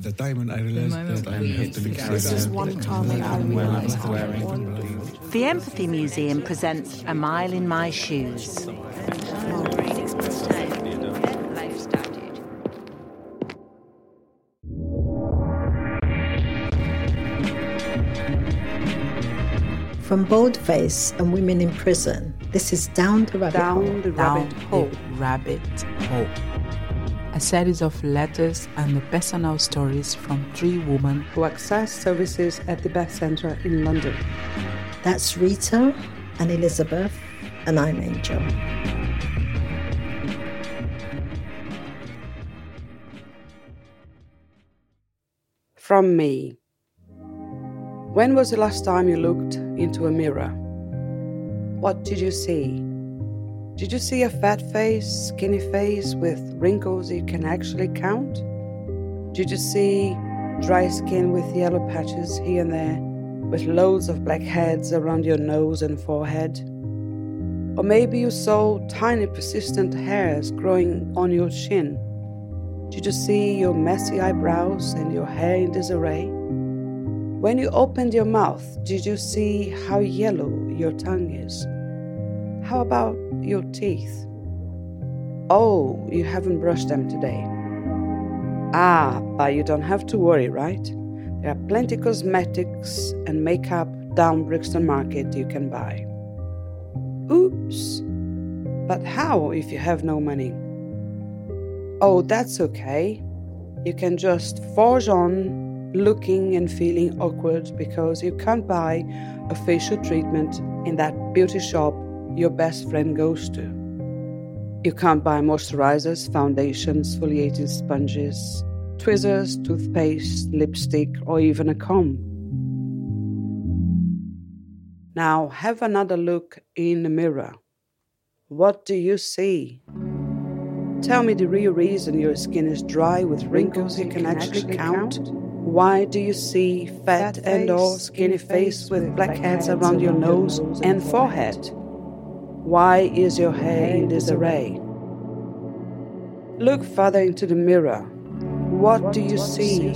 the time when I realized that I have to leave This is one time I realized The Empathy Museum presents A Mile in My Shoes. From Boldface and Women in Prison, this is Down the Rabbit Down Hole. the Down rabbit hole. the rabbit hole. A series of letters and personal stories from three women Who access services at the Beth Centre in London. That's Rita and Elizabeth, and I'm Angel. From me. When was the last time you looked into a mirror? What did you see? Did you see a fat face, skinny face with wrinkles you can actually count? Did you see dry skin with yellow patches here and there, with loads of black heads around your nose and forehead? Or maybe you saw tiny persistent hairs growing on your chin. Did you see your messy eyebrows and your hair in disarray? When you opened your mouth, did you see how yellow your tongue is? How about your teeth? Oh, you haven't brushed them today. Ah, but you don't have to worry, right? There are plenty cosmetics and makeup down Brixton Market you can buy. Oops! But how if you have no money? Oh, that's okay. You can just forge on looking and feeling awkward because you can't buy a facial treatment in that beauty shop your best friend goes to. You can't buy moisturizers, foundations, exfoliating sponges, tweezers, toothpaste, lipstick, or even a comb. Now have another look in the mirror. What do you see? Tell me the real reason your skin is dry with wrinkles you can actually count. Why do you see fat and or skinny face with black heads around your nose and forehead? Why is your hair in disarray? Look further into the mirror. What do you see?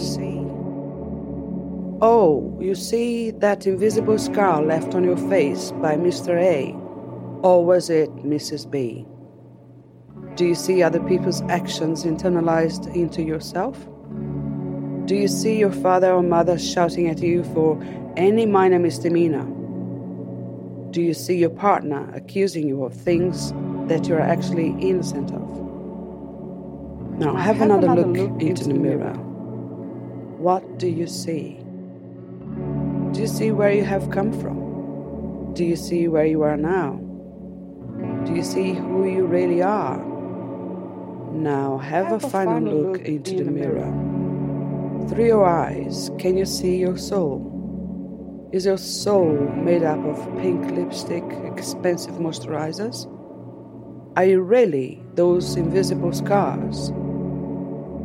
Oh, you see that invisible scar left on your face by Mr. A. Or was it Mrs. B? Do you see other people's actions internalized into yourself? Do you see your father or mother shouting at you for any minor misdemeanor? Do you see your partner accusing you of things that you are actually innocent of? Now, have, another, look, into the mirror. What do you see? Do you see where you have come from? Do you see where you are now? Do you see who you really are? Now, have, a, final, look, into, the mirror. Through your eyes, can you see your soul? Is your soul made up of pink lipstick, expensive moisturizers? Are you really those invisible scars?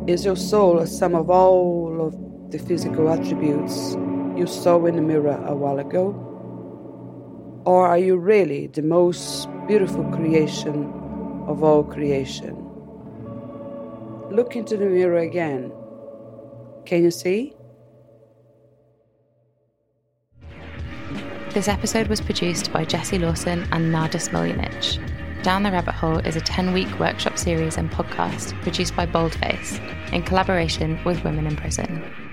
Is your soul a sum of all of the physical attributes you saw in the mirror a while ago? Or are you really the most beautiful creation of all creation? Look into the mirror again. Can you see? This episode was produced by Jesse Lawson and Nada Smiljanic. Down the Rabbit Hole is a 10 week workshop series and podcast produced by Boldface in collaboration with Women in Prison.